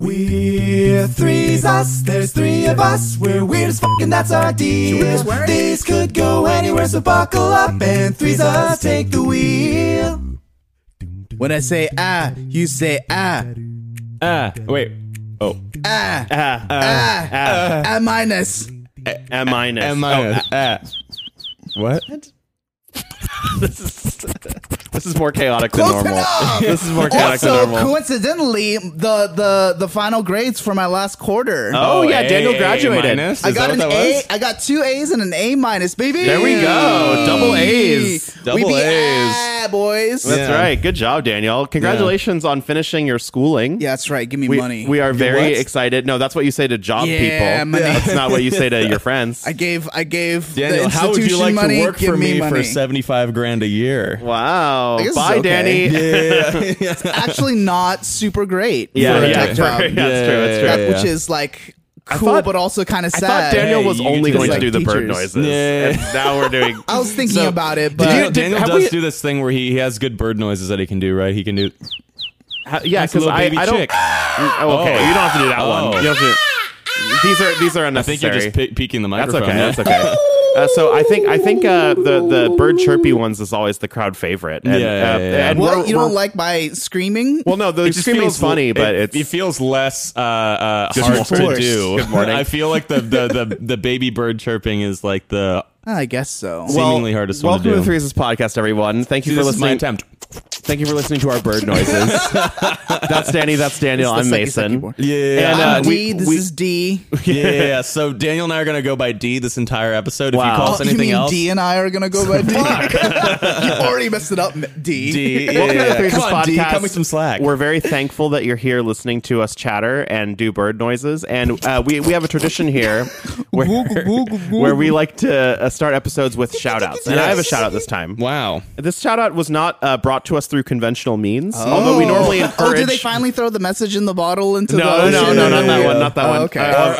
We're three's us, there's three of us. We're weird as fuck and that's our deal. These could go anywhere, so buckle up and three's us take the wheel. When I say ah, you say ah. Ah, wait. Oh, Ah. Ah, Ah. ah, Ah minus. A minus. M minus. Oh, ah. What? this is this is more chaotic than Close normal. enough. This is more chaotic than Also, normal. coincidentally, the, the the final grades for my last quarter. Oh, yeah, A- Daniel A graduated. minus? I Is got that an what that A. was? I got two A's and an A minus, baby. There we go. Double A's. we Double be A's. ah, boys. That's Yeah. right. Good job, Daniel. Congratulations on finishing your schooling. Yeah, that's right. Give me We, money. we are very what? excited. No, that's what you say to job Yeah, people. money. That's not what you say to your friends. I gave I gave Daniel, the how would you like money. to work give for me, money. for seventy-five grand a year? wow. I guess Bye, it's okay. Danny. Yeah, Actually, not super great. Yeah, for a yeah, tech yeah, job. yeah, that's true. That's true. That- yeah. which is like cool, thought- but also kind of sad. I thought Daniel was you only get to going to like do the bird noises. Yeah. And now we're doing. I was thinking So, about it, Did but you- did- Daniel have does we- do this thing where he, he has good bird noises that he can do, right? He can do. Ha- yeah, because little I, baby I don't. Mm, oh, okay, Oh. you don't have to do that one. Oh. You have to. Oh. These are these are unnecessary. I think you're just pe- peeking the That's microphone. okay. yeah? That's okay. Uh, so I think I think uh, the the bird chirpy ones is always the crowd favorite. And, Yeah, yeah, uh, yeah. and what we're- you don't like my screaming? Well, no, the It just screaming's feels funny, but it, it's it feels less uh, uh, hard to do. Good morning. I feel like the, the, the, the baby bird chirping is like the I guess so. seemingly hardest one Welcome to to do. the Threes podcast, everyone. Thank you See, for this is my listening. attempt. Thank you for listening to our bird noises. that's Danny. That's Daniel. It's I'm the sucky, Mason. sucky boy. Yeah, And, I'm uh, D. we- this we- is D. yeah, yeah. So Daniel and I are gonna go by D this entire episode. If Wow. you call us Oh, you anything mean else, D and I are gonna go by D? you already messed it up, D. D. Yeah, Welcome to the yeah. Threes Come on, D, podcast. cut me some slack. We're very thankful that you're here listening to us chatter and do bird noises. And uh, we, we have a tradition here where, where we like to uh, start episodes with shout outs. And I have a shout out this time. wow. This shout out was not uh, brought to us through conventional means, although we normally encourage. Oh, did they finally throw the message in the bottle into No, the no, ocean? no, not that one, not that Oh, one. Okay. Uh, uh,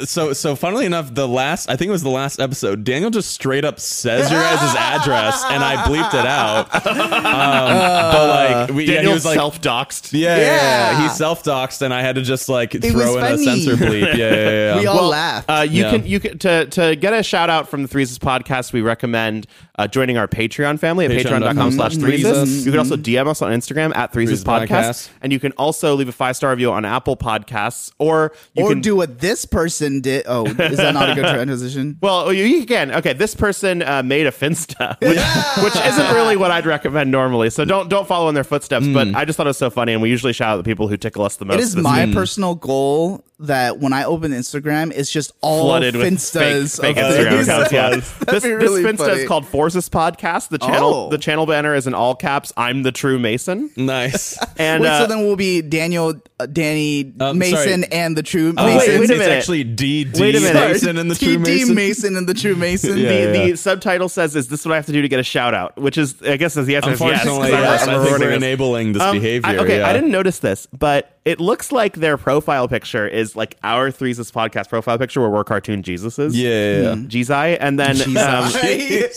uh, so, so funnily enough, the last, I think it was the last episode, Daniel just straight up says your guys' address, and I bleeped it out. Um, but like, we, yeah, he Daniel was like, self doxed. yeah, yeah, yeah, Yeah. he self doxed, and I had to just like was throw in a censor bleep. Yeah, yeah, yeah. we all laughed. Uh, you Yeah. can you can to to get a shout out from the Threeses podcast. We recommend uh, joining our Patreon family at Patreon.com patreon.com slash slash Threeses. Threeses. You can also DM us on Instagram at Threeses Threeses podcast, Podcast. and you can also leave a five star review on Apple Podcasts, or you or can do what this person did. Oh, is that not a good transition? Well, you, you can. Okay, this person uh, made a Finsta, which, which isn't really what I'd recommend normally. So don't don't follow in their footsteps. But I just thought it was so funny, and we usually shout out the people who tickle us the most. It is my week. personal goal that when I open Instagram, it's just all flooded with Finstas fake, fake Instagram things. accounts. Yeah, this, be this really Finsta funny. is called Forces Podcast. The channel Oh. the channel banner is in all caps. I'm the true Mason. nice. And Wait, uh, so then we'll be Daniel, uh, Danny, Um, Mason, sorry. and the true Oh, Mason. wait, wait a it's minute. actually D D Wait a minute. Mason and the true TD Mason. Mason and the true Mason. Yeah, the, yeah. the subtitle says, "Is this what I have to do to get a shout out?" Which is, I guess, is the answer is yes. 'cause Unfortunately, I'm- yes, I'm I think we're this. enabling this Um, behavior. I, okay, yeah. I didn't notice this, but it looks like their profile picture is like our Three's podcast profile picture, where we're cartoon Jesuses. Yeah, yeah, yeah. Jesus, and then um,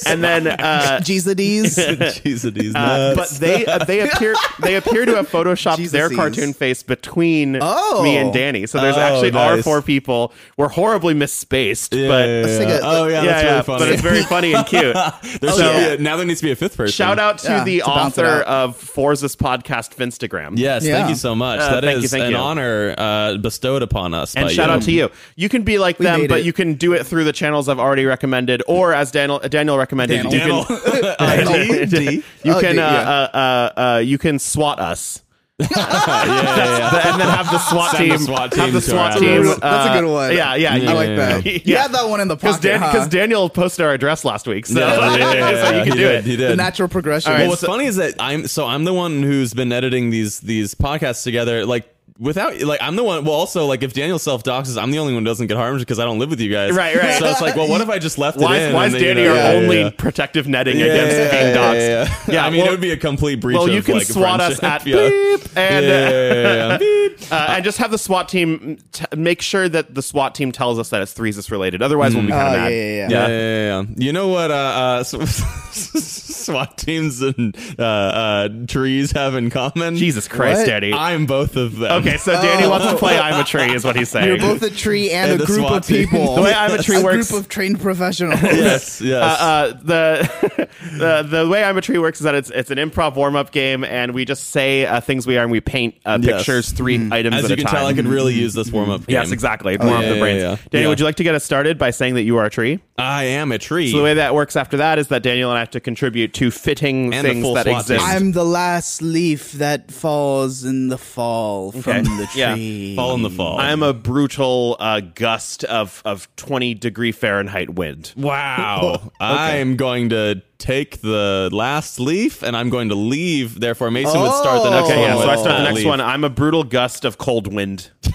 and then uh, Jesus. Jeez, uh, but they uh, they appear they appear to have photoshopped their cartoon face between Oh. me and Danny. So there's Oh, actually our four people. We're horribly misspaced, yeah, but yeah, take yeah. a- oh yeah, yeah, that's yeah, really funny. but it's very funny and cute. There So- should be a- now there needs to be a fifth person. Shout out to Yeah, the to author of Forza's podcast Finstagram. Yes, Yeah. thank you so much. Uh, that thank you, thank an you. honor uh, bestowed upon us. And by shout you. out to you. You can be like them, but it. you can do it through the channels I've already recommended, or as Daniel Daniel recommended, you Daniel. can D? D? you can D, uh, yeah. uh, uh, uh, you can SWAT us. Yeah, yeah, yeah. and then have the SWAT Send team. the SWAT have the SWAT team. address. That's a good uh, one. Yeah, yeah. I like that. Yeah. You had that one in the Because pocket, huh? Daniel posted our address last week, so, Yeah, yeah, yeah, so you yeah, can he do did, it. He the natural progression. All right, Well, what's so- funny is that I'm so I'm the one who's been editing these these podcasts together. Like without like I'm the one. Well, also like if Daniel self doxes, I'm the only one who doesn't get harmed because I don't live with you guys. Right, right. So it's like, well, what if I just left Why, it in? why is then, you know, our yeah, yeah, only yeah. protective netting Yeah, against yeah, being yeah, yeah, yeah. Yeah, I mean, well- it would be a complete breach. Well, of, you can like, SWAT us at yeah. beep and Yeah, yeah, yeah, yeah. Beep. Uh, and just have the SWAT team t- make sure that the SWAT team tells us that it's Threesus related. Otherwise, we'll be kind of yeah, mad. yeah, yeah. Yeah, yeah, yeah, yeah. You know what? Uh, uh, SWAT teams and uh, uh, trees have in common. Jesus Christ, What? Daddy. I'm both of them. Okay, so Danny wants to play I'm a tree, is what he's saying. You're both a tree and, And a a group SWAT of team. people. The way I'm a tree a works- group of trained professionals. yes, yes. uh, uh, the, the the way I'm a tree works is that it's it's an improv warm up game, and we just say uh, things we are, and we paint uh, Yes. pictures, three items As at you a can time. tell, I could really use this warm up. Yes, exactly. Warm up yeah, the yeah, brains. yeah. Danny, Yeah. would you like to get us started by saying that you are a tree? I am a tree. So the way that works after that is that Daniel and I have to contribute to fitting And things that SWAT exist. I'm the last leaf that falls in the fall from Okay. the Yeah. tree. Fall in the fall. I'm a brutal uh, gust of of 20 degree Fahrenheit wind. Wow. I'm going to take the last leaf and I'm going to leave. Therefore, Mason would start the next Okay, one. yeah. So I start the next leaf. one. I'm a brutal gust of cold wind.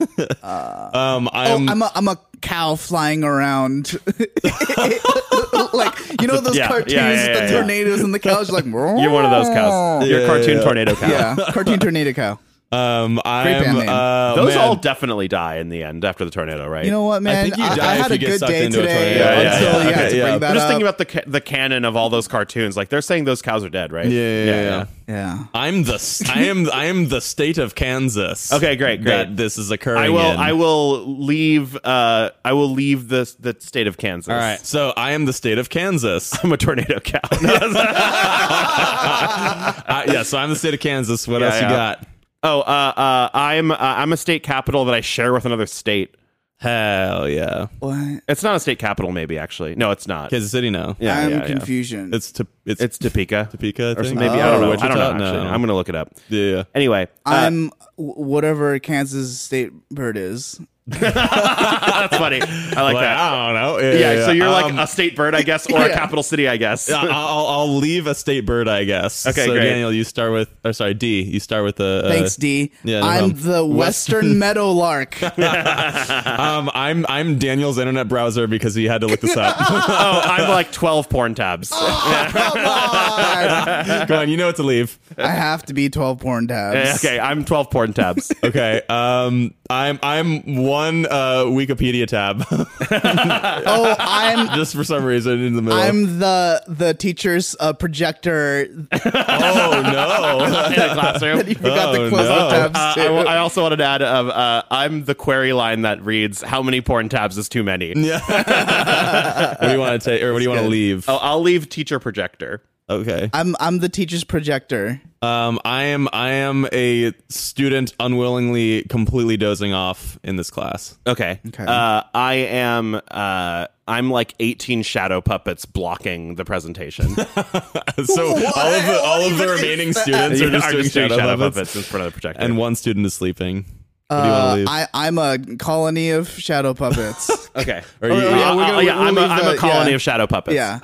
Um, Oh, I'm, I'm a I'm a cow flying around, like you know those Yeah, cartoons yeah, yeah, with yeah, the yeah. tornadoes and the cows. You're like You're one of those cows. You're a Yeah, cartoon yeah. tornado cow. Yeah, cartoon tornado cow. Um, I'm, uh, Those man, all definitely die in the end after the tornado, right? You know what, man? think you I, die I if had you a get good sucked day into a today tornado. Yeah, yeah, until yeah. you Okay, to yeah. bring I'm that I'm just up. thinking about the ca- the canon of all those cartoons. Like they're saying those cows are dead, right? Yeah, yeah, yeah. yeah. yeah. I'm the I am I am the state of Kansas. Okay, great, great. That this is occurring. I will. in. I will leave. Uh, I will leave the the state of Kansas. All right. So I am the state of Kansas. I'm a tornado cow. uh, yeah. So I'm the state of Kansas. What Yeah, else yeah. you got? Oh, uh, uh, I'm uh, I'm a state capital that I share with another state. Hell yeah. What? It's not a state capital, maybe actually. No, it's not. Kansas City. No. Yeah, I'm yeah, yeah. confusion. It's to it's It's Topeka. Topeka. I Or think? maybe I Oh, don't know. I Wichita? don't know. No. Actually, I'm gonna look it up. Yeah, yeah. Anyway, uh, I'm w- whatever Kansas state bird is. that's funny. I like Like, that. I don't know. Yeah, so you're Um, like a state bird, I guess, or a capital city, I guess. Yeah, I'll, I'll leave a state bird, I guess. Okay, so great. Daniel, you start with, or sorry, D. You start with the. Uh, Thanks, D. yeah, no I'm problem. the Western Meadowlark. Um, I'm I'm Daniel's internet browser because he had to look this up. oh, I'm like 12 porn tabs. Come on. Go on, you know what to leave. I have to be 12 porn tabs. okay, I'm 12 porn tabs. Okay. Um, I'm I'm one uh, Wikipedia tab Oh, I'm just for some reason in the middle. I'm the the teacher's uh, projector. oh no. in the classroom. You forgot Oh, to close no. out tabs Uh, too. I, w- I also wanted to add, uh, uh, I'm the query line that reads, "How many porn tabs is too many?" yeah. what do you want to take, or what do you want to leave? Oh, I'll leave teacher projector. Okay. I'm I'm the teacher's projector. Um, I am I am a student unwillingly completely dozing off in this class. Okay. Okay. Uh, I am. Uh, I'm like 18 shadow puppets blocking the presentation. So all of the all of the remaining students are just are doing just doing shadow, puppets, in front of the projector. and one student is sleeping. What do you want Uh, leave? I I'm a colony of shadow puppets. okay. Are you- Uh, yeah, we're uh, gonna- yeah, we'll I'm, a, leave I'm a the- colony yeah. of shadow puppets. yeah.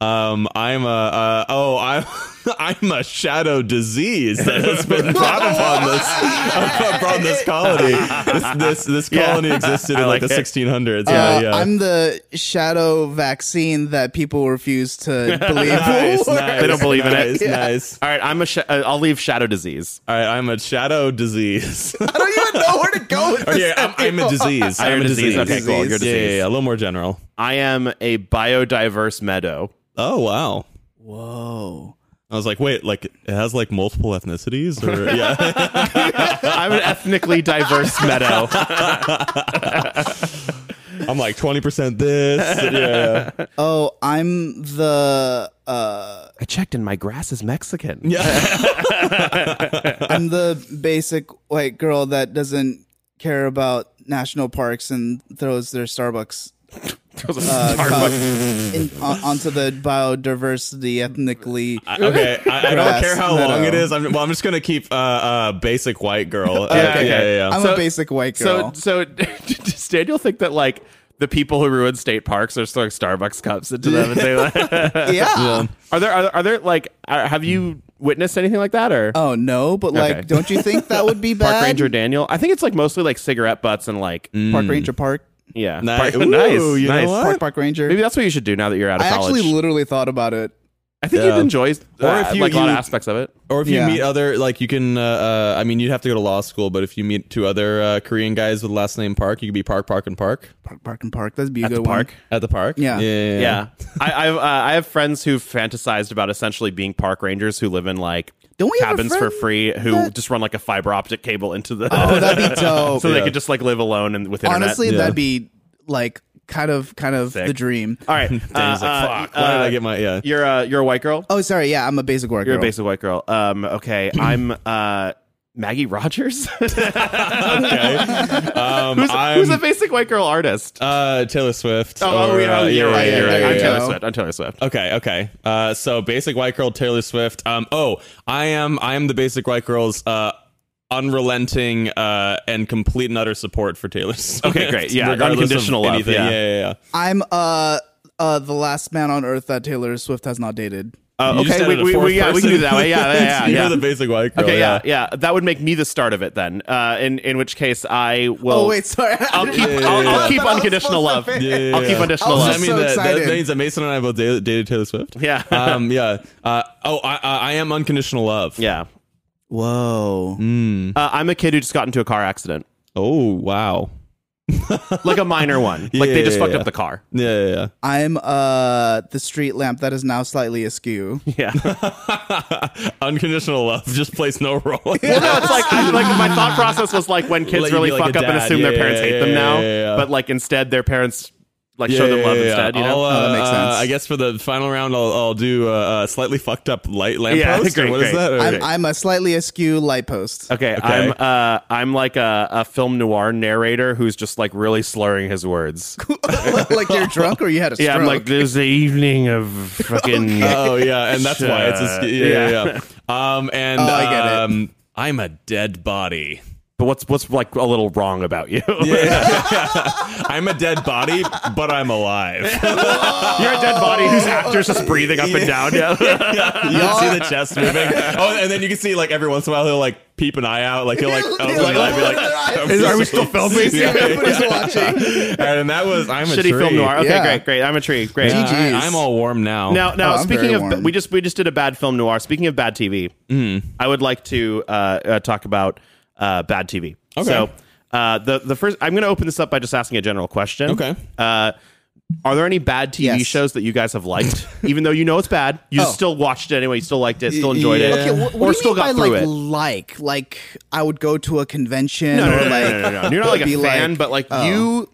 Um, I'm a uh, oh I'm I'm a shadow disease that has been brought upon this upon this colony. This this, this Yeah. colony existed in like, like the it. 1600s. Uh, Yeah, yeah. I'm the shadow vaccine that people refuse to believe. nice, nice, They don't believe in it. nice, Yeah. Nice. All right. I'm a. Sh- uh, I'll leave shadow disease. All right, I'm a shadow disease. I don't even know where to go with Oh, this. yeah, I'm, I'm a disease. I'm I'm a a disease. disease. Okay, cool. You're a Yeah, yeah, disease. yeah, a little more general. I am a biodiverse meadow. Oh wow. Whoa. I was like, wait, like it has like multiple ethnicities, or yeah. I'm an ethnically diverse meadow. I'm like twenty percent this. Yeah, yeah. Oh, I'm the uh I checked, and my grass is Mexican. yeah. I'm the basic white girl that doesn't care about national parks and throws their Starbucks uh, cup in, on, onto the biodiversity ethnically. Okay, I, I don't care how meadow. long it is. I'm, well, I'm just gonna keep uh, uh, basic white girl. Uh, okay. yeah, yeah, yeah. I'm So- a basic white girl. So, so does Daniel think that like the people who ruin state parks are throwing Starbucks cups into them? And they, like, yeah. are there are there, are there like are, have you witnessed anything like that or Oh no, but like, Okay. don't you think that would be bad? Park Ranger Daniel? I think it's like mostly like cigarette butts and like Park Ranger Park. Yeah, Nice. Park- Ooh, nice, you know what? Park Park Ranger. Maybe that's what you should do now that you're out of I college. I actually literally thought about it. I think Yeah. you'd enjoy Or if you- like a lot of aspects of it. Or if you Yeah. meet other, like you can, uh, uh, I mean, you'd have to go to law school, but if you meet two other uh, Korean guys with last name Park, you could be Park, Park, and Park Park Park and Park. That'd be a At good the park? at the park. Yeah. yeah, yeah. Yeah, I I've, uh, I have friends who fantasized about essentially being park rangers who live in like Don't we have cabins for free who that- just run like a fiber optic cable into the. Oh, that'd be dope. so they could just like live alone and with internet. Honestly, Yeah. that'd be like kind of kind of Sick. the dream. all right. Danny's uh, like, uh. Why did I get my yeah? You're a you're a white girl. Oh, sorry. Yeah, I'm a basic worker. You're a basic white girl. Um. Okay. I'm uh Maggie Rogers. Okay. Um, who's, I'm who's a basic white girl artist? uh, Taylor Swift. oh, oh, or, yeah, uh, you're right. yeah, You're right. yeah, I'm yeah. Taylor go. Swift. I'm Taylor Swift. Okay, okay. Uh, so basic white girl Taylor Swift. Um, oh, I am I am the basic white girl's uh, unrelenting uh, and complete and utter support for Taylor Swift. Okay, great. Yeah, regardless of unconditional love, anything. yeah. yeah, yeah, yeah. I'm uh uh the last man on earth that Taylor Swift has not dated. Uh, okay, we, we, we, yeah, we can do that way. Yeah, yeah, yeah. You're yeah. the basic white girl. Okay, yeah, yeah. That would make me the start of it then. Uh, in in which case I will. oh wait, sorry. I'll keep. Yeah, I'll, I'll yeah. keep I unconditional love. supposed Yeah, yeah, I'll keep yeah. unconditional I was Does love. that mean so that, that means that Mason and I both dated, dated Taylor Swift? Yeah. um, yeah. Uh, oh, I, I I am unconditional love. yeah. Whoa. Mm. Uh, I'm a kid who just got into a car accident, Oh, wow. like a minor one. Like they just yeah, fucked yeah. up the car. Yeah, yeah, I'm uh the street lamp that is now slightly askew. Yeah. yeah. unconditional love just plays no role. well, no, it's like I, like my thought process was like when kids Like, you'd really be like fuck a up and dad. assume their parents yeah, hate yeah, them now, yeah, yeah, yeah. but like instead their parents like show them love instead. You know. I'll, uh, Oh, that makes sense. uh, I guess for the final round, I'll, I'll do uh, a slightly fucked up light lamp Yeah, or great, what is great. that? I'm I'm a slightly askew light post. Okay, Okay. I'm uh I'm like a, a film noir narrator who's just like really slurring his words. like you're drunk or you had a stroke. Yeah, I'm like there's the evening of fucking oh yeah, and that's why it's a, yeah, yeah. Yeah. yeah. Um, and Oh, I get it. um, I'm a dead body. But what's what's like a little wrong about you? yeah. I'm a dead body, but I'm alive. You're a dead body whose actor's just breathing up and down. Yeah. you can see the chest moving. Oh, and then you can see like every once in a while he'll like peep an eye out, like he'll like open an eye, be like, Is- are we still filming? Yeah, Everybody's watching. And that was I'm a Shitty tree. film noir. Okay, Yeah. great, great. I'm a tree. Great. Yeah, GGs. I, am all warm now. Now, now Oh, speaking of, warm. we just we just did a bad film noir. Speaking of bad TV, Mm-hmm. I would like to uh, uh, talk about uh, bad TV. Okay. So uh, the the first, I'm going to open this up by just asking a general question. Okay. Uh, are there any bad TV Yes. shows that you guys have liked, even though you know it's bad? You Oh. still watched it anyway. You still liked it. Still enjoyed Yeah. it. Okay, what, or what do you still mean got by through like it. like like I would go to a convention No, no, or no, no, like no, no, no, no. You're not like a be fan, like- but like oh. you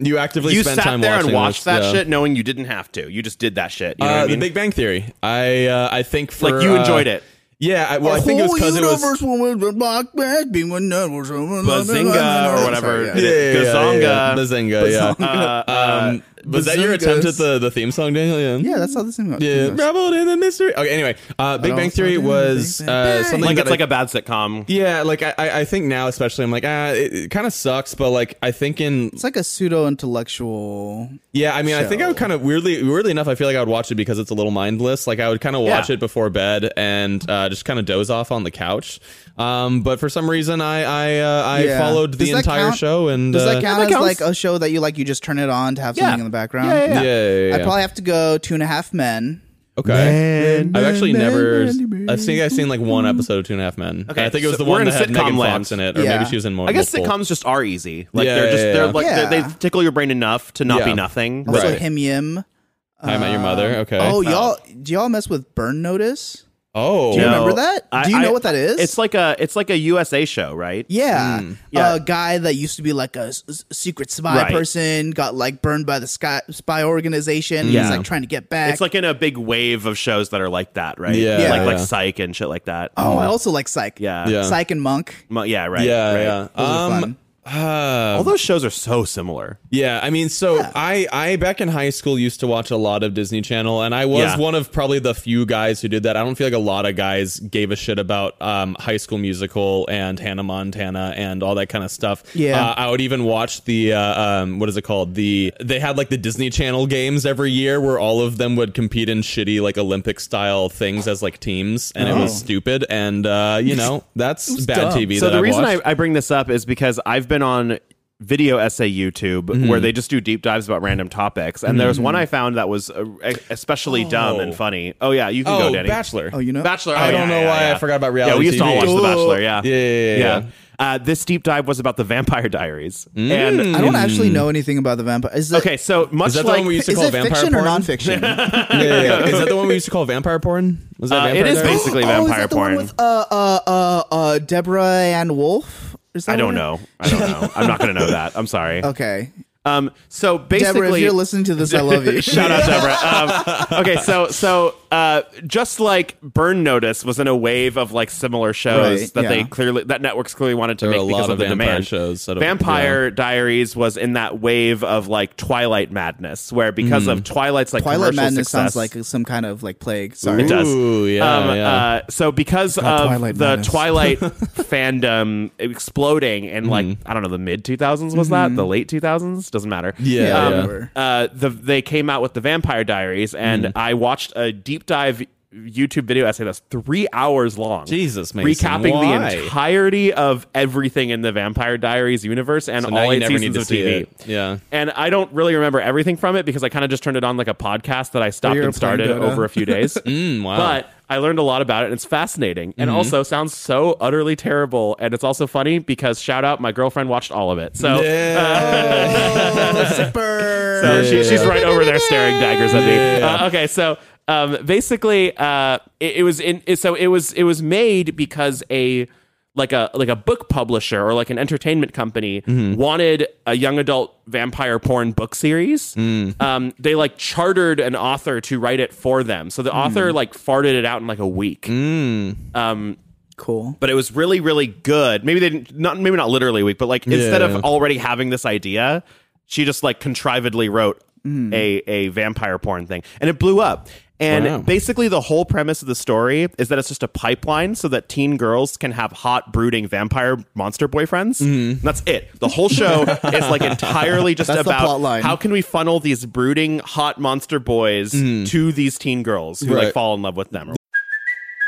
you actively you spend sat time there watching and watched this, that yeah. shit knowing you didn't have to. You just did that shit. You know Uh, what I the mean? Big Bang Theory. I uh, I think for like you uh, enjoyed it. Yeah, I, well, I think it was because it was Bazinga or whatever. Sorry, yeah, yeah. yeah, Gazonga. yeah, yeah. Bazinga, yeah. Uh, uh, Um, was that your attempt at the, the theme song, Daniel? Yeah. Yeah, that's how this thing goes. Yeah, reveled in the mystery. Okay, anyway, uh, Big Bang Theory was Big uh, Bang. something like that it's I- like a bad sitcom. yeah, like I, I I think now especially I'm like ah it, it kind of sucks, but like I think in It's like a pseudo intellectual. yeah I mean I think I would kind of weirdly weirdly enough I feel like I would watch it because it's a little mindless. Like I would kind of watch Yeah. it before bed and uh, just kind of doze off on the couch. Um, but for some reason I I uh, I Yeah. followed the Does that entire count? show and Does uh, that count that as counts. like a show that you like? You just turn it on to have Yeah. something in the background. Yeah, yeah, yeah, yeah, I'd probably have to go Two and a Half Men. Okay. Man, I've actually man, never. man, man, I think I've seen like one episode of Two and a Half Men. Okay, I think it was so the we're one in that had sitcom Megan land. Fox in it, or Yeah. maybe she was in more. I guess multiple. sitcoms just are easy. Like Yeah, they're just yeah, they're yeah. like Yeah. they they tickle your brain enough to not be Yeah. nothing. Also, Right. Him Yim. How I Met Your Mother. Uh, okay. Oh, um, y'all, do y'all mess with Burn Notice? Oh. Do you No. remember that? I- Do you know I- what that is? It's like a it's like a USA show, right? Yeah. Yeah. A guy that used to be like a s- s- secret spy Right. person got like burned by the sky, spy organization. Yeah. He's like trying to get back. It's like in a big wave of shows that are like that, right? Yeah, like like. Psych and shit like that. oh, I also like Psych. yeah, Yeah. Psych and Monk. Mo- yeah, right. Yeah, right. yeah. Those are Um, fun. Uh, All those shows are so similar. Yeah, I mean, so I, I back in high school used to watch a lot of Disney Channel, and I was Yeah. one of probably the few guys who did that. I don't feel like a lot of guys gave a shit about um, High School Musical and Hannah Montana and all that kind of stuff. Yeah. uh, I would even watch the uh, um, what is it called? The they had like the Disney Channel games every year where all of them would compete in shitty like Olympic style things as like teams, and it was Oh. stupid. And uh, you know that's bad dumb. TV. So the I've reason I. I bring this up is because I've been on video essay YouTube Mm-hmm. where they just do deep dives about random topics, and there's one I found that was uh, especially dumb and Oh. funny. Oh yeah, you can oh go, Danny. Bachelor. Oh, you know? Bachelor. I oh, don't yeah, know yeah, why yeah. I forgot about reality. Yeah, we used to all TV. watch The Oh. Bachelor. Yeah, Yeah, yeah, yeah, yeah. Uh, this deep dive was about the Vampire Diaries, and I don't actually know anything about the vampire. Is it, okay, so much Is that the like one we used to is call it vampire fiction or nonfiction? Yeah, yeah, yeah. Is that the one we used to call vampire porn? Was that Uh, vampire it is Diaries? basically Oh, is vampire that the porn. one with uh uh uh uh Deborah Ann Woll? I don't know. I don't know. I'm not going to know that. I'm sorry. Okay, Um, so Deborah, if basically, you're listening to this, I love you. Shout out, Deborah. Um, okay, so so uh, just like Burn Notice was in a wave of like similar shows Right, that they clearly that networks clearly wanted to There make a because lot of of the vampire demand. shows that have- Vampire Diaries was in that wave of like Twilight madness, where because Mm-hmm. of Twilight's like Twilight Madness success, sounds like some kind of like plague. Sorry. it does. Ooh, yeah, um, yeah. Uh, so because called of Twilight the Madness. Twilight fandom exploding in like Mm-hmm. I don't know the mid 2000s was that the late 2000s doesn't matter Yeah, Yeah, yeah. uh, the they came out with the Vampire Diaries, and Mm-hmm. I watched a deep dive YouTube video essay that's three hours long. Jesus, Mason, recapping why? the entirety of everything in the Vampire Diaries universe and So all you eight seasons need to of TV. it. Yeah. And I don't really remember everything from it because I kind of just turned it on like a podcast that I stopped you're and started playing over a few days. Mm, wow. But I learned a lot about it and it's fascinating and Mm-hmm. also sounds so utterly terrible. And it's also funny because shout out, my girlfriend watched all of it. So, Zipper. so she, she's right over there staring daggers at me. Uh, okay, so um, basically, uh, it, it was in. So it was it was made because a like a like a book publisher or like an entertainment company wanted a young adult vampire porn book series. Um, they like chartered an author to write it for them. So the author like farted it out in like a week. Um, cool. but it was really really good maybe they didn't not maybe not literally weak but like instead of already having this idea she just like contrivedly wrote a a vampire porn thing and it blew up and Wow. basically the whole premise of the story is that it's just a pipeline so that teen girls can have hot brooding vampire monster boyfriends. And that's it. The whole show is like entirely just That's about how can we funnel these brooding hot monster boys to these teen girls who like fall in love with them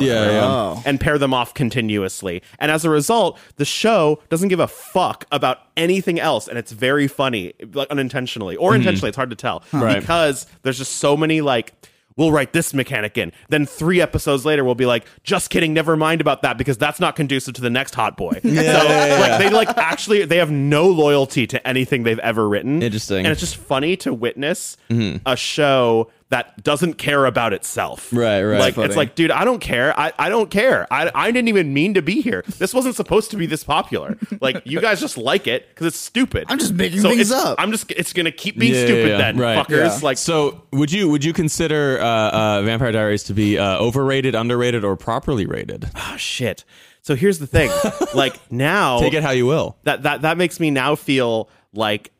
Yeah, yeah. Oh. and pair them off continuously. And as a result, the show doesn't give a fuck about anything else, and it's very funny, like unintentionally or mm-hmm. intentionally. It's hard to tell Right. because there's just so many like. We'll write this mechanic in. Then three episodes later, we'll be like, "Just kidding, never mind about that because that's not conducive to the next hot boy." so, like, they like actually they have no loyalty to anything they've ever written. Interesting. and it's just funny to witness mm-hmm. a show that doesn't care about itself. Right, right. Like Funny. it's like dude, I don't care. I, I don't care. I, I didn't even mean to be here. This wasn't supposed to be this popular. Like you guys just like it because it's stupid. I'm just making So things it's- up. I'm just it's gonna keep being Yeah, stupid yeah, then, right. fuckers. Yeah. Like So, would you would you consider uh, uh, Vampire Diaries to be uh, overrated, underrated, or properly rated? oh shit. So here's the thing. like now Take it how you will. that that that makes me now feel like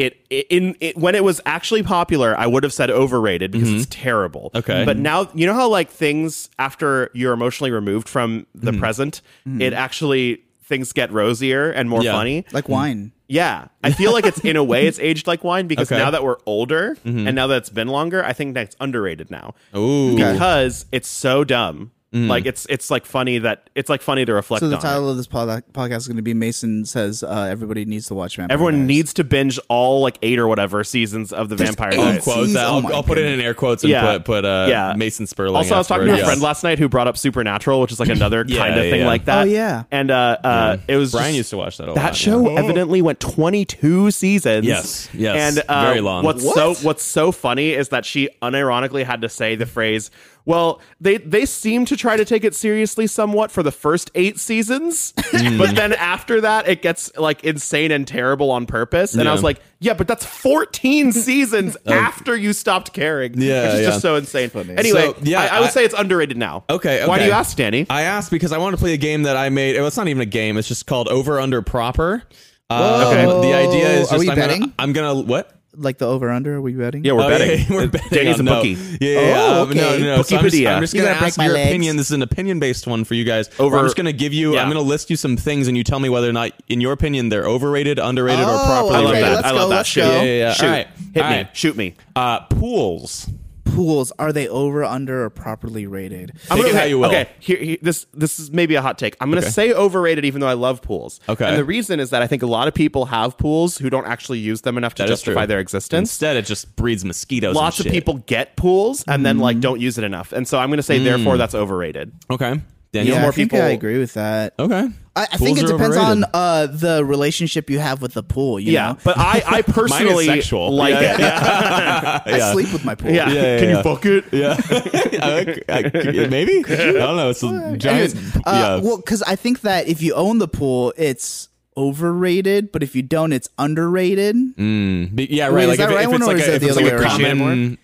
it, it in it, when it was actually popular, I would have said overrated because it's terrible. Mm-hmm. Okay. but now you know how like things after you're emotionally removed from the present, it actually things get rosier and more Mm-hmm. Yeah. funny. Like wine. Yeah, I feel like it's in a way it's aged like wine because Okay. now that we're older and now that it's been longer, I think that's underrated now Ooh, because it's so dumb. Mm. Like it's it's like funny that it's like funny to reflect So the on. it. title of this pod- podcast is going to be Mason says uh, everybody needs to watch Vampire. Everyone Diaries. needs to binge all like eight or whatever seasons of the Vampire eight. Diaries. quote that. oh I'll, my I'll put it in air quotes and Yeah. put put uh, Yeah. Mason Sperling. Also, I was talking to a friend last night who brought up Supernatural, which is like another Yeah, kind of thing like that. Oh, yeah. and uh, uh, it was Brian just- used to watch that. A that lot, show yeah. evidently went 22 seasons. Yes, yes, and uh, very long. What's What? so what's so funny is that she unironically had to say the phrase. Well, they they seem to try to take it seriously somewhat for the first eight seasons, Mm. but then after that it gets like insane and terrible on purpose. And I was like, yeah, but that's 14 seasons after you stopped caring. Yeah, which is yeah. just so insane. Anyway, So, yeah, I, I would I- say it's underrated now. Okay, Why do you ask, Danny? I asked because I want to play a game that I made. Well, it's not even a game. It's just called Over Under Proper. Um, Okay. The idea is Are just we I'm betting? Gonna, I'm gonna what? Like the over under? Are we betting? Yeah, we're Oh, betting. yeah, we're Uh, betting Danny's on- a no. bookie. Yeah, yeah, yeah. Oh, Um, no, okay. no, no. So I'm just, Bookiepedia. I'm just You're gonna gonna break ask my your legs. opinion. This is an opinion based one for you guys. Over- I'm just gonna give you. Yeah. I'm gonna list you some things, and you tell me whether or not, in your opinion, they're overrated, underrated, or Oh, properly I love Okay, that. rated. let's I love go, that. let's Shoot. go. Yeah, yeah, yeah. Shoot. All right. Hit All me. right. Shoot me. Uh, pools. Pools are they over, under, or properly rated? I'm Take gonna, it how you will. Okay, here, here- this this is maybe a hot take. I'm going to Okay. say overrated, even though I love pools. Okay. and the reason is that I think a lot of people have pools who don't actually use them enough to That is justify their existence. Instead, it just breeds mosquitoes. and Lots of shit. people get pools and then Mm. like don't use it enough, and so I'm going to say therefore that's overrated. Okay. Daniel. Yeah, more I think people- I agree with that. Okay. I, I think it depends overrated. on uh, the relationship you have with the pool. You Yeah, know, but I I personally sexual. like Yeah, it. Yeah. I sleep with my pool. Yeah. Yeah, yeah, Can yeah. you fuck it? Yeah. I- I- maybe. I don't know. It's a giant. Anyways, uh, yeah. well, because I think that if you own the pool, it's overrated, but if you don't, it's underrated. Be- yeah, right. Wait, is like that if, right if one, it's or like is a, that if the it's other like a way around? common,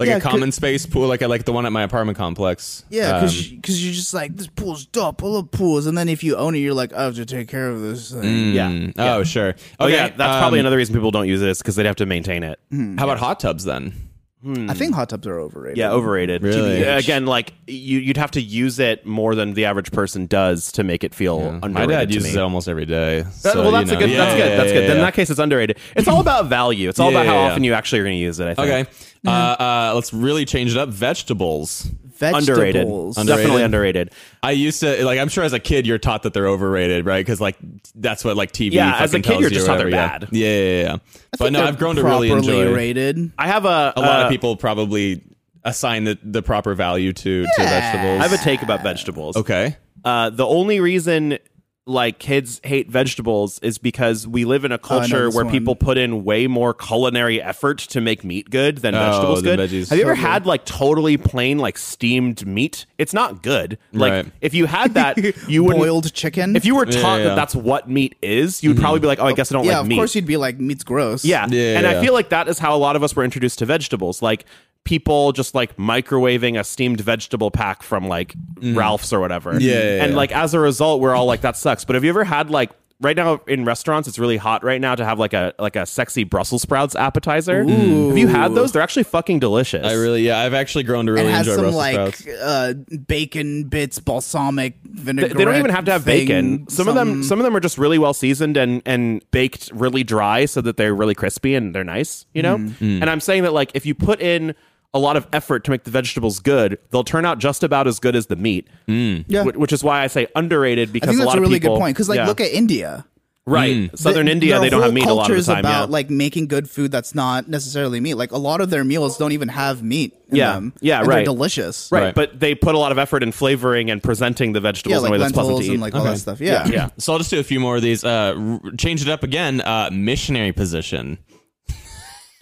like Yeah, a 'cause- common space pool, like I like the one at my apartment complex. Yeah, Um, because you're just like this pool's dope. I love pools, and then if you own it, you're like, I have to take care of this thing. Yeah. mm, Oh, sure. Oh Okay, yeah, that's probably um, another reason people don't use this because they'd have to maintain it. How about hot tubs then? I think hot tubs are overrated. Yeah, overrated. Really? Yeah, Again, like you, you'd have to use it more than the average person does to make it feel underrated. My dad to uses me. it almost every day. That- so, well, that's you a know. good. Yeah, that's good. yeah, that's yeah, good. Then in that case, it's underrated. It's all about value. It's all Yeah, about how yeah, yeah. often you actually are going to use it. I think. Okay. Uh, uh, let's really change it up. Vegetables. Vegetables. Underrated. Underrated. Definitely underrated. I used to like. I'm sure as a kid you're taught that they're overrated, right? Because like that's what like TV. Yeah, as a kid, you're you just or taught they're whatever, bad. Yeah, yeah, yeah. yeah. But no, I've grown to really properly enjoy. rated. I have a A lot uh, of people probably assign the, the proper value to to vegetables. I have a take about vegetables. okay. Uh, the only reason like kids hate vegetables is because we live in a I know culture this where one. people put in way more culinary effort to make meat good than Oh, vegetables good. veggies. Have you ever Totally. had like totally plain like steamed meat? It's not good. Like Right. if you had that, you wouldn't. Boiled chicken. If you were taught yeah. that that's what meat is, you'd mm-hmm. probably be like, "Oh, I guess I don't yeah, like meat." Yeah, of course you'd be like, meat's gross. Yeah. Yeah, and yeah. I feel like that is how a lot of us were introduced to vegetables. Like people just like microwaving a steamed vegetable pack from like Ralph's or whatever. Mm. Yeah, yeah, And yeah. like as a result, we're all like, that sucks. But have you ever had like right now in restaurants, it's really hot right now to have like a like a sexy Brussels sprouts appetizer. Have you had those? They're actually fucking delicious. I really, yeah, I've actually grown to It really has enjoy some Brussels like sprouts. uh, bacon bits, balsamic They, vinegar. they don't even have to have bacon. Some of them, some of them are just really well seasoned and and baked really dry, so that they're really crispy and they're nice. You know. Mm. And I'm saying that like if you put in a lot of effort to make the vegetables good, they'll turn out just about as good as the meat. Yeah. Wh- Which is why I say underrated because I because think a that's lot a really people, good point because, like, yeah. look at India. right Southern The- India, they don't have meat a lot of the is time. about yeah. like making good food that's not necessarily meat. Like a lot of their meals don't even have meat. In Yeah. them, Yeah, and right. They're delicious. Right, Right. but they put a lot of effort in flavoring and presenting the Yeah, vegetables in like a way that's pleasant lentils to eat. and like all that stuff. Yeah. yeah. So I'll just do a few more of these. Uh, r- change it up again. Uh, missionary position.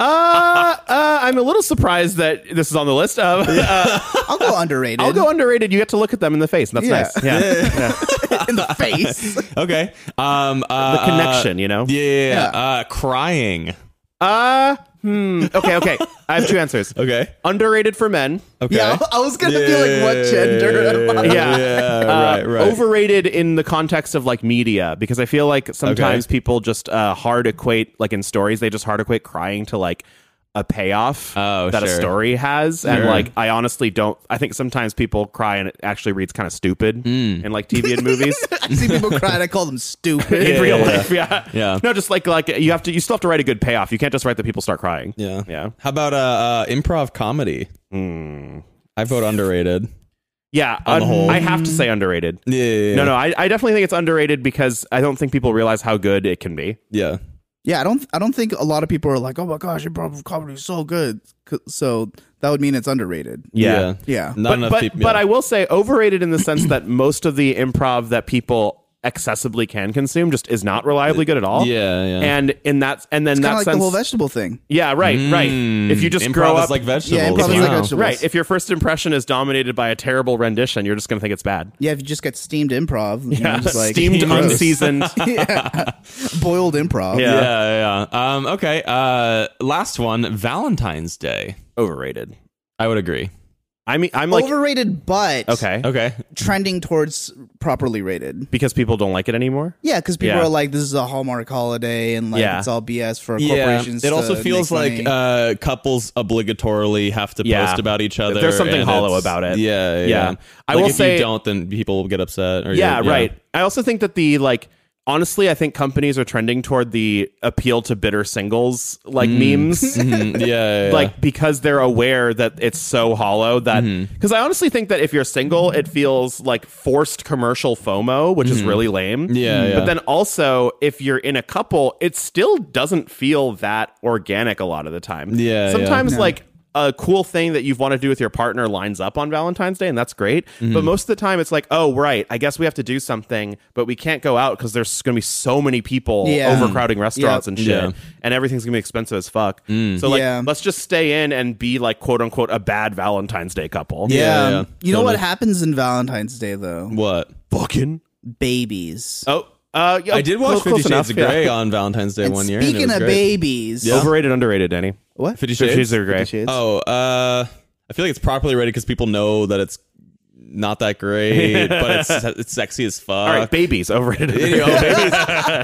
Uh, uh, I'm a little surprised that this is on the list. Uh, uh, I'll go underrated. I'll go underrated. You get to look at them in the face. And that's Yeah. nice. Yeah. in the face. Okay. Um, uh, the connection, you know? Yeah, yeah, yeah. Yeah. Uh, crying. Uh, hmm. Okay, okay. I have two answers. Okay. Underrated for men. Okay. Yeah, I was gonna be like, what gender? am I? Yeah. Yeah. Uh, right. Right. Overrated in the context of like media because I feel like sometimes Okay. people just uh, hard equate like in stories they just hard equate crying to like a payoff Oh, that a story has and like I honestly don't I think sometimes people cry and it actually reads kind of stupid in like TV and movies I see people cry and I call them stupid. in real yeah, life yeah Yeah. no just like like you have to you still have to write a good payoff you can't just write that people start crying yeah. yeah How about uh, uh improv comedy? I vote underrated. yeah un- I have to say underrated Yeah. yeah, yeah. no no I, I definitely think it's underrated because I don't think people realize how good it can be Yeah. Yeah, I don't. I don't think a lot of people are like, "Oh my gosh, improv comedy is so good." So that would mean it's underrated. Yeah. Yeah. Not but enough but, people. but. I will say overrated in the sense that most of the improv that people accessibly can consume just is not reliably good at all. Yeah, yeah. And in that and then It's that kind of like sense, the whole vegetable thing. yeah, right, right. If you just Mm. improv grow is up like vegetables. Yeah, improv is like vegetables. right, if your first impression is dominated by a terrible rendition, you're just going to think it's bad. Yeah, if you just get steamed improv, you know, Yeah, just like steamed, gross. unseasoned. yeah. boiled improv. Yeah. Yeah, yeah. Um, okay. Uh, last one, Valentine's Day. Overrated. I would agree. I mean, I'm like Overrated, but okay, Okay. trending towards properly rated. because people don't like it anymore. Yeah, because people Yeah. are like, this is a Hallmark holiday, and like Yeah. it's all BS for Yeah, corporations. it also to feels make like money. uh, couples obligatorily have to Yeah. post about each other. There's something and hollow it's- about it. Yeah, yeah. Yeah. I Like, will if say- you don't, then people will get upset. Or Yeah, right. I also think that the like honestly, I think companies are trending toward the appeal to bitter singles like memes. Mhm, yeah, yeah, yeah. Like because they're aware that it's so hollow that Mm-hmm. because I honestly think that if you're single, it feels like forced commercial FOMO, which is really lame. Mm-hmm. Yeah, yeah. But then also, if you're in a couple, it still doesn't feel that organic a lot of the time. Yeah, yeah. Sometimes like a cool thing that you've wanted to do with your partner lines up on Valentine's Day, and that's great. Mm-hmm. But most of the time, it's like, oh, right, I guess we have to do something, but we can't go out because there's going to be so many people Yeah. overcrowding restaurants Yep. and shit, Yeah. and everything's going to be expensive as fuck. So, like, Yeah. let's just stay in and be like, quote unquote, a bad Valentine's Day couple. yeah. yeah, yeah. You know Totally. what happens in Valentine's Day though? what? Fucking. Babies. Oh, uh, yeah, I did watch close- close Fifty Shades enough, of Grey yeah. on Valentine's Day And one year. and it speaking was of great. babies, Yeah. Overrated, underrated, Danny. what? Fifty Shades. Shades of Grey. Shades? Oh, uh, I feel like it's properly rated because people know that it's not that great, but it's it's sexy as fuck. All right, babies, overrated. You know, babies.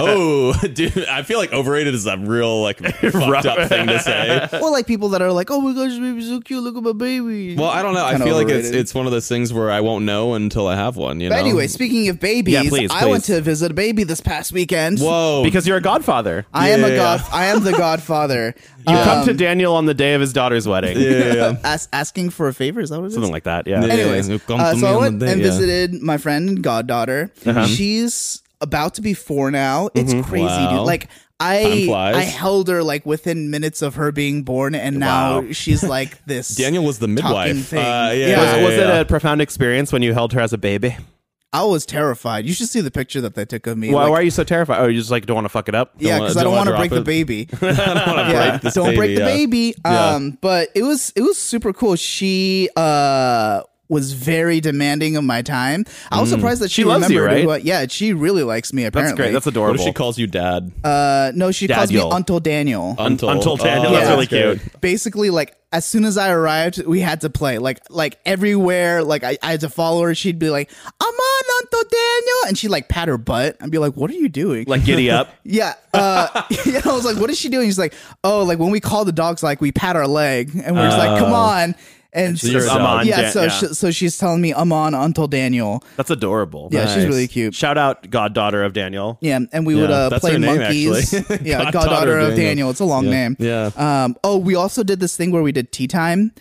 oh, dude, I feel like overrated is a real like fucked up thing to say. Or like people that are like, "Oh my gosh, this baby's so cute! Look at my baby." Well, I don't know. I Kinda feel like it's overrated. it's one of those things where I won't know until I have one. You know. But anyway, speaking of babies, Yeah, please, I went please. to visit a baby this past weekend. whoa, because you're a godfather. I am a Yeah. god. I am the godfather. You come Um, to Daniel on the day of his daughter's wedding. yeah, yeah, yeah. as- asking for a favor. Is that what it is? Something like that, yeah. Yeah. Anyways, you come uh, to so I went the day, and yeah. visited my friend and goddaughter. She's about to be four now. It's crazy, Wow. dude. Like I. I held her like within minutes of her being born, and now Wow. she's like this. Daniel was the midwife. thing. Uh, yeah, Yeah. yeah, Was, was yeah. it a profound experience when you held her as a baby? I was terrified. You should see the picture that they took of me. Why, like- why are you so terrified? Oh, you just like don't want to fuck it up? yeah, wanna- because I don't don't want wanna break drop the it? baby. I yeah, break this don't break the yeah. baby. Yeah. Um, but it was it was super cool. She uh was very demanding of my time. I was surprised that she, She loves you, remembered who right? I- yeah, she really likes me. Apparently, That's great. That's What adorable. if she calls you dad? uh, no, she calls me Daniel. Uncle Daniel. Until Until Daniel. Oh, That's Yeah. really cute. Basically, like as soon as I arrived, we had to play. Like like everywhere. Like I, I had to follow her. She'd be like, "I'm on Uncle Daniel," and she'd like pat her butt and be like, "What are you doing?" Like giddy up. Yeah. Uh, yeah. I was like, what is she doing? She's like, oh, like when we call the dogs, like we pat our leg and we're just like, come on. And so, you're a I'm dog. on. yeah, so yeah. She, so she's telling me I'm on until Daniel. That's adorable. Yeah, she's really cute. Shout out goddaughter of Daniel. Yeah, and we would uh, play name, monkeys. yeah, Goddaughter goddaughter of Daniel. Daniel. It's a long Yeah. name. Yeah. Um. Oh, we also did this thing where we did tea time.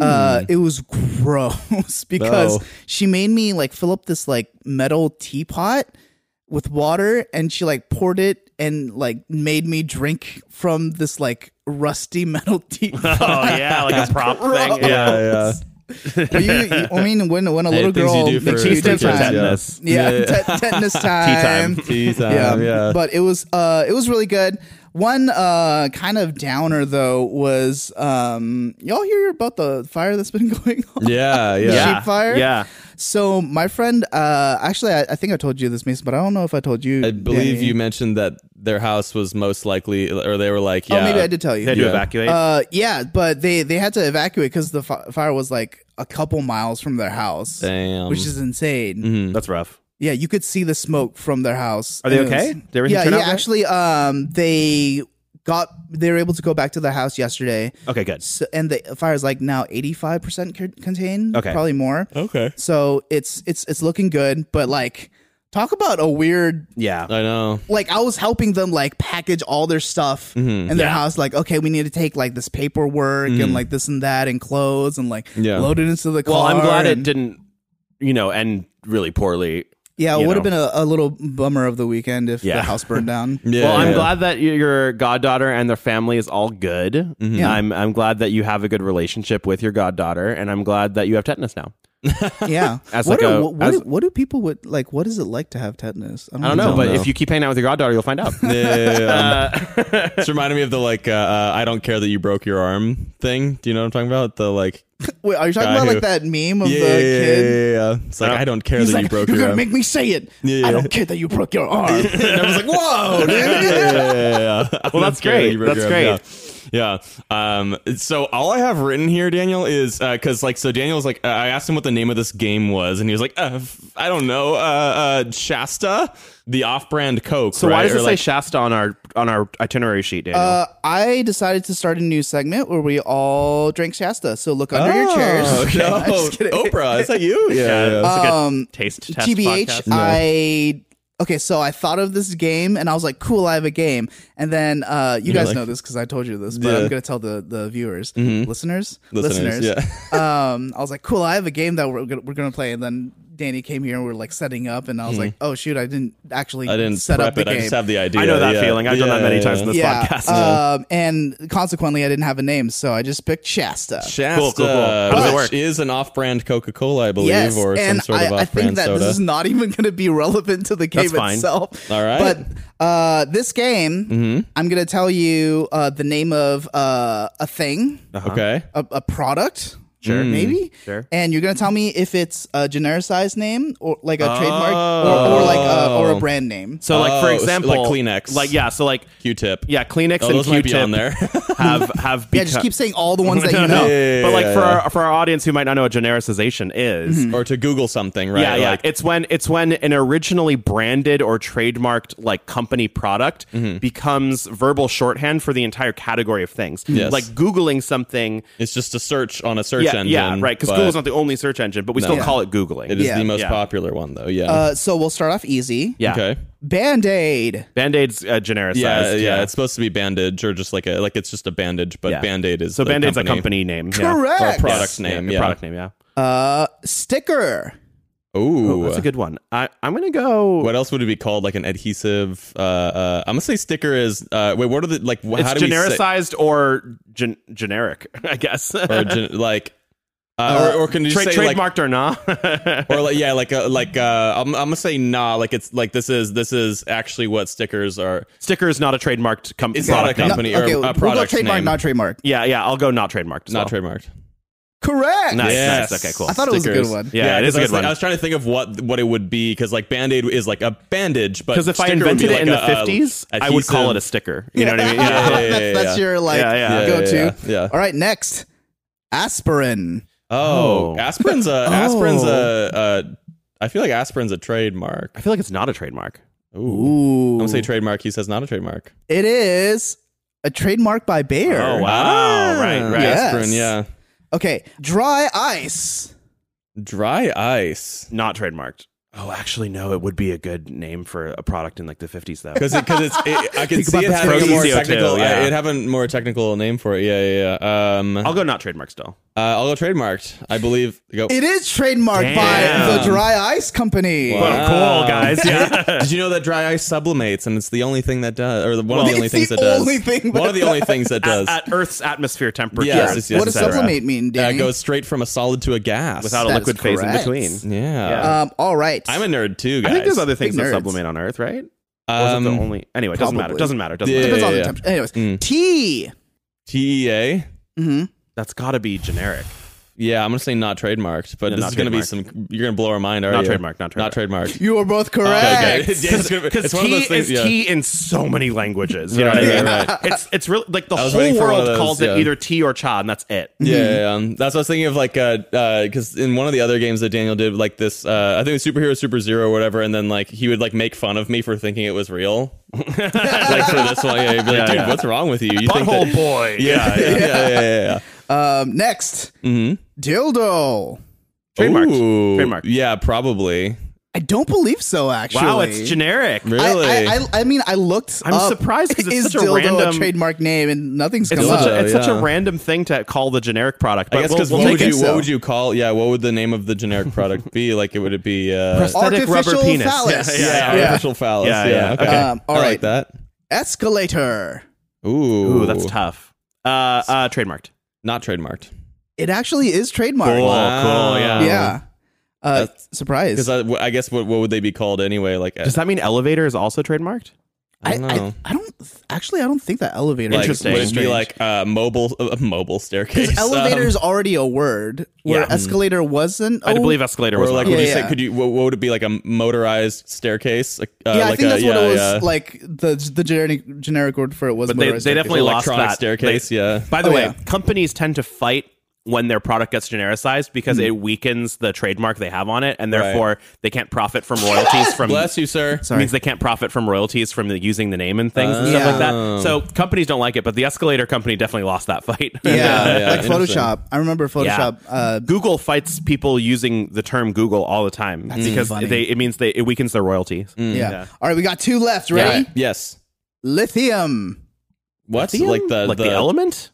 Uh, it was gross because she made me like fill up this like metal teapot with water, and she like poured it and like made me drink from this like rusty metal teapot. Oh yeah, like a prop thing. Gross. Yeah. yeah. Well, you, you- I mean, when when a Hey, little things you girl do for makes Tea you stands for time. tetanus. Yeah, Yeah. te- tetanus time. time. Tea time, yeah, yeah. But it was uh it was really good. One uh kind of downer though was um y'all hear about the fire that's been going on? yeah, yeah. Yeah. Sheep fire? Yeah. So my friend uh actually I, I think I told you this Mason, but I don't know if I told you. I believe Danny. you mentioned that their house was most likely, or they were like, Oh, yeah. maybe I did tell you. They had to Yeah. evacuate. Uh, yeah, but they they had to evacuate because the fi- fire was like a couple miles from their house, Damn. which is insane. That's rough. Yeah, you could see the smoke from their house. Are they okay? was- Did everything yeah, turn yeah. out right? Actually, um, they got they were able to go back to the house yesterday. Okay, good. So, and the fire is like now eighty five percent contained. Okay. probably more. Okay. So it's it's it's looking good, but like talk about a weird. Yeah. I know. Like I was helping them like package all their stuff mm-hmm. in their Yeah. house. Like okay, we need to take like this paperwork and mm. like this and that and clothes and like Yeah. load it into the car. Well, I'm glad it didn't, you know, end really poorly. Yeah, it you would have been a, a little bummer of the weekend if Yeah. the house burned down. Yeah. well, I'm yeah. glad that your goddaughter and their family is all good. Mm-hmm. Yeah. I'm I'm glad that you have a good relationship with your goddaughter, and I'm glad that you have tetanus now. Yeah. As what, like are- a- what, what as- do, what do people would like? What is it like to have tetanus? I don't know, don't but know. if you keep hanging out with your goddaughter, you'll find out. Yeah, yeah, yeah. it's reminding me of the like, uh, uh, I don't care that you broke your arm thing. Do you know what I'm talking about? The like, Wait, are you talking about who- like that meme of yeah, the yeah, kid? yeah, yeah, yeah. It's like, I don't care He's that like, you broke you're your gonna arm. make me say it. Yeah, I don't care that you broke your arm. and I was like, whoa, dude. yeah, yeah, yeah, yeah. Well, that's care that great. you broke That's your arm. great. Yeah. Um. So all I have written here, Daniel, is because like so Daniel was like uh, I asked him what the name of this game was, and he was like, uh, f- I don't know, uh, uh, Shasta, the off-brand Coke. So why right? does Or, it say like, Shasta on our on our itinerary sheet, Daniel? Uh, I decided to start a new segment where we all drink Shasta. So look under your Oh, chairs. no. I'm just kidding. Oprah, is that you? Yeah. yeah. it's a good um, taste test TBH, podcast. I okay. So I thought of this game, and I was like, "Cool, I have a game." And then uh, you guys like- know this because I told you this, but Yeah. Mm-hmm. I'm gonna tell the the viewers, listeners, Listeners, um, I was like, "Cool, I have a game that we're we're gonna play." And then Danny came here and we are like setting up, and I was like, "Oh shoot, I didn't actually Mm-hmm. I didn't set up the it. game." I just have the idea. I know that yeah. feeling. I've done that many yeah, times yeah. in this yeah, podcast. um, and consequently, I didn't have a name, so I just picked Shasta. Shasta, Cool, cool, cool. How does it which work? is an off-brand Coca-Cola, I believe, yes, or some sort I, of off-brand think that soda. this is not even going to be relevant to the game That's fine. itself. All right. but uh, this game, Mm-hmm. I'm going to tell you uh, the name of uh, a thing, okay. a, a product. Sure. maybe. Sure. And you're gonna tell me if it's a genericized name or like a trademark or, or like a, or a brand name. so, like for Oh, example, like Kleenex. like yeah, so like Q-tip. yeah, Kleenex Oh, and those might be Q-tip on there. have have Yeah, become, just keep saying all the ones that you know. Yeah, yeah, but like yeah, for yeah. our for our audience who might not know what genericization is. or to Google something, right? Yeah, yeah. Like, it's when it's when an originally branded or trademarked like company product Mm-hmm. becomes verbal shorthand for the entire category of things. Yes. Like googling something. it's just a search on a search yeah, engine. yeah, right. Because but Google's not the only search engine, but we still No. call it googling. It is Yeah. the most Yeah. popular one, though. Yeah. Uh, so we'll start off easy. yeah. Okay. Band Aid. Band-Aid's uh, genericized. Yeah, yeah, It's supposed to be bandage or just like a like it's just a bandage, but Yeah. Band-Aid is so the Band-Aid's a company name. yeah. Correct. or a product Yes, name. Yeah, Yeah. product name. Yeah. Uh, sticker. Ooh, That's a good one. I, I'm gonna go. What else would it be called? Like an adhesive? Uh, uh, I'm gonna say sticker is. Uh, wait, what are the like? wh- it's how do we say, genericized or gen- generic, I guess. or gen, like? Uh, or, or can you Tra- say like trademarked or not? or like yeah like uh, like uh I'm, I'm gonna say nah like it's like this is this is actually what stickers are Sticker is not a trademarked com- It's not a product company. No, or okay, a we'll go product trademark, name. not trademark. Yeah, yeah. I'll go not trademarked. not well. trademarked Correct. Nice, Yes. nice. Okay, cool. I thought it was a good one. Yeah, it is 'cause a I was good like- one. I was trying to think of what what it would be because like band aid is like a bandage, but Because if I sticker would be invented it like in the a- a 50s, I would call it a sticker. You know what I mean? Yeah, yeah, that's, that's your like Yeah, yeah. Yeah, go to. yeah, yeah. All right, next, aspirin. Oh, Oh. aspirin's a oh. aspirin's a, a. I feel like aspirin's a trademark. I feel like it's not a trademark. Ooh. Ooh, I'm gonna say trademark. He says not a trademark. it is a trademark by Bayer. Oh, wow. Ah. right, right. Yes. Aspirin, yeah. Okay, dry ice. Dry ice. Not trademarked. Oh, actually, no. It would be a good name for a product in like the 50s, though. Because because it's it, I can see it the having a more CO2, technical. yeah. uh, it have a more technical name for it. Yeah, yeah, yeah. Um, I'll go not trademarked still. uh, I'll go trademarked. I believe. Go. It is trademarked by the Dry Ice Company. Wow. Cool, guys. Yeah. Did you know that dry ice sublimates, and it's the only thing that does, or one of the only things the that does. only thing one of the only things that does. at, at Earth's atmosphere temperature. Yes, yes, yes, what does sublimate mean, Yeah, Danny? it goes straight from a solid to a gas Without a That is liquid phase in between. Yeah. Yeah. um, all right. I'm a nerd too, guys. I think there's other things Big that nerds. sublimate on Earth, right? Or is it Um, the only? Anyway, it doesn't matter. probably. Doesn't matter. Doesn't Yeah. matter. Depends on the yeah. temperature. Anyways, Mm. tea. TEA. That's got to be generic. Yeah, I'm gonna say not trademarked, but Yeah, this not is gonna be some. You're gonna blow our mind, are Not you? Not trademarked, not Not trademarked. You are both Okay, correct. good. It's gonna be- Because it's one of tea those things- is yeah. tea in so many languages. You know what I mean? right, right. It's it's really like the was whole waiting for one world those, calls yeah. it either tea or cha, and that's it. Yeah, yeah, yeah. Um, that's what I was thinking of, like, uh, because in one of the other games that Daniel did, like this, uh, I think it was Superhero Super Zero or whatever, and then like he would like make fun of me for thinking it was real. like for this one, yeah, he'd be like, Yeah, "Dude, yeah. what's wrong with you? You think Butthole that?" boy. Yeah, yeah, yeah, yeah, yeah. Um, next, Mhm. dildo. Trademarked. Ooh, Trademarked. Yeah, probably. I don't believe so. Actually, Wow, it's generic. Really? I, I, I, I mean, I looked. I'm up, surprised 'cause it's is such a dildo random- trademark name and nothing's It's come such, a, it's such a random thing to call the generic product. But I guess we'll, because we'll what would you so. what would you call? Yeah, what would the name of the generic product be? Like, it would it be? Uh, Prosthetic rubber Artificial penis. phallus. Yeah, yeah, yeah. artificial phallus. Yeah, Yeah, yeah. okay. Um, all I right. like that. Escalator. Ooh, Ooh, that's tough. Uh, uh, trademarked. Not trademarked. It actually is trademarked. Cool, Wow. cool, yeah. Yeah. Uh, surprise. Because I, I guess what what would they be called anyway? Like, Does that mean elevator is also trademarked? I, don't I, know. I don't actually. I don't think that elevator. Like, Interesting. Would it be like a mobile, a mobile staircase? Because elevator is already a word, where Yeah. escalator wasn't. I believe escalator Um, was or like, one. would you say? Could you? What, what would it be like a motorized staircase? Uh, yeah, I think a, that's what yeah, it was. yeah. Like the the generic generic word for it was. But they, motorized they staircase. definitely lost Electronic that staircase, They- yeah. By the Oh, way, yeah. companies tend to fight when their product gets genericized because Hmm. it weakens the trademark they have on it, and therefore they can't profit from royalties from. Bless you, sir. Sorry. Means they can't profit from royalties from the, using the name and things and stuff Yeah. like that. So companies don't like it, but the escalator company definitely lost that fight. Yeah, yeah, like. Photoshop. I remember Photoshop. Uh, Google fights people using the term Google all the time because funny. they it means they it weakens their royalties. Hmm. yeah. All right, we got two left. Ready? Yes. Lithium. What? Lithium? Like the like the, element?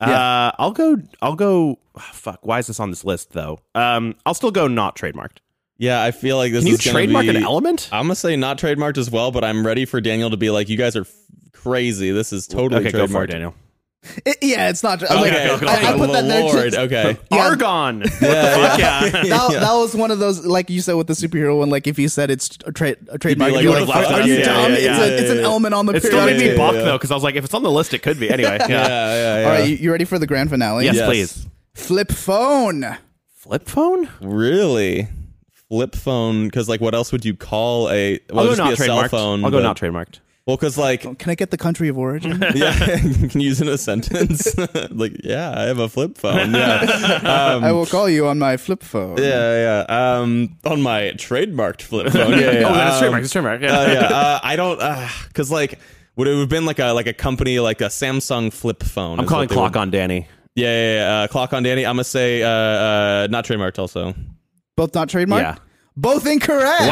Uh, I'll go. I'll go. oh, fuck. Why is this on this list though? Um, I'll still go not trademarked. Yeah, I feel like this Can you is trademark be, an element? I'm gonna say not trademarked as well, but I'm ready for Daniel to be like, "You guys are f- crazy. This is totally okay, go for it, trademarked." Daniel. It- yeah, it's not. I'm Okay, like, okay, I, I put that there Lord. too. Okay. Yeah. Argon. Yeah, Fuck yeah. yeah. That, that was one of those, like you said with the superhero one. Like if you said it's a, tra- a trademark, like, you're what like, the fuck? are, are you Yeah, dumb? yeah, it's, yeah, a, it's an element on the It still made periodic me yeah, balk yeah. though because I was like, if it's on the list, it could be. Anyway, yeah. Yeah, yeah, yeah. All right, you, you ready for the grand finale? Yes, Yes. please. Flip phone. Flip phone? Really? Flip phone? Because like, what else would you call a? Well, I'll go not be a cell trademarked. phone. I'll go but- not trademarked. Well, because like, Can I get the country of origin? yeah, can you can use it in a sentence. like, yeah, I have a flip phone. Yeah, I will call you on my flip phone. yeah, yeah. Um, on my trademarked flip phone. Yeah, yeah. Oh, then it's Um, trademarked. It's trademarked. Yeah. uh, yeah, uh, I don't, because like, would it have been like a like a company like a Samsung flip phone? I'm calling clock would- on Danny. Yeah, yeah, yeah. Uh, clock on Danny. I'm gonna say uh, uh, not trademarked. Also, Both not trademarked? Yeah. Both incorrect. Wow,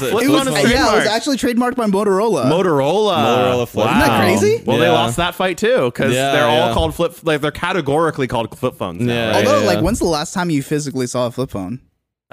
That is flip It was, yeah, it was actually trademarked by Motorola. Motorola. Motorola flip Wow. Isn't that crazy? Well, they lost that fight too because Yeah, they're all yeah. called flip. Like they're categorically called flip phones. Now, Yeah. right? Although, yeah. like, when's the last time you physically saw a flip phone?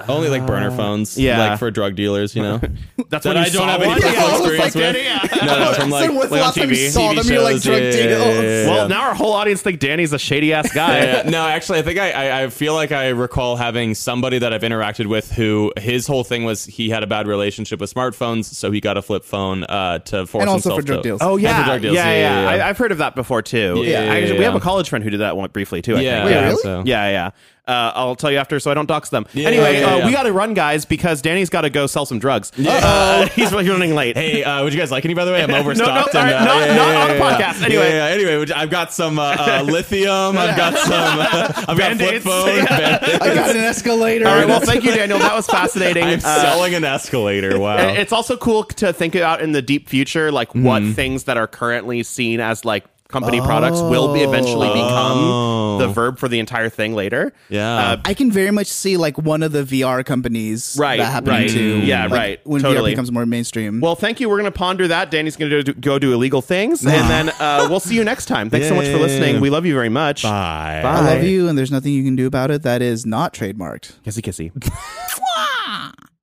Only like burner phones. yeah. like for drug dealers. You know. that's That when you I don't saw have any one? personal Yeah, I experience like, with. Yeah. No, no, from like, So like on last time you TV, saw TV them? You're like drug yeah, dealer. yeah, Oh, yeah, yeah, Well, now our whole audience think Danny's a shady ass guy. Yeah, yeah. No, actually, I think I, I I feel like I recall having somebody that I've interacted with who his whole thing was he had a bad relationship with smartphones, so he got a flip phone uh, to force And also himself for drug to- deals. Oh And yeah, for drug deals. yeah, yeah. yeah, yeah. I, I've heard of that before too. Yeah, yeah, Actually, yeah, we have a college friend who did that one briefly too. Yeah, think. Wait, yeah, really? Yeah, yeah. Uh, I'll tell you after, so I don't dox them. Yeah, anyway, yeah, uh, yeah. we got to run, guys, because Danny's got to go sell some drugs. Uh, he's running late. Hey, uh, would you guys like any? By the way, I'm overstocked. no, all and, uh, not- yeah, not yeah, on a yeah, yeah. podcast. Anyway. yeah, yeah, anyway, you- I've got some uh, uh, lithium. I've got some. Uh, I've got flip Band-Aids. phone. Yeah. I got an escalator. All right, well, thank you, Daniel. That was fascinating. I'm Uh, selling an escalator. Wow. It's also cool to think about in the deep future, like what Mm-hmm. things that are currently seen as like company products will be eventually become the verb for the entire thing later. Oh. Yeah. Uh, I can very much see like one of the VR companies Right, that happening right. to Yeah, like, right. when Totally. VR becomes more mainstream. well, thank you. We're going to ponder that. Danny's going to go do illegal things, and then uh, we'll see you next time. Thanks so much for listening. We love you very much. Bye. I love you, and there's nothing you can do about it. That is not trademarked. Kissy kissy.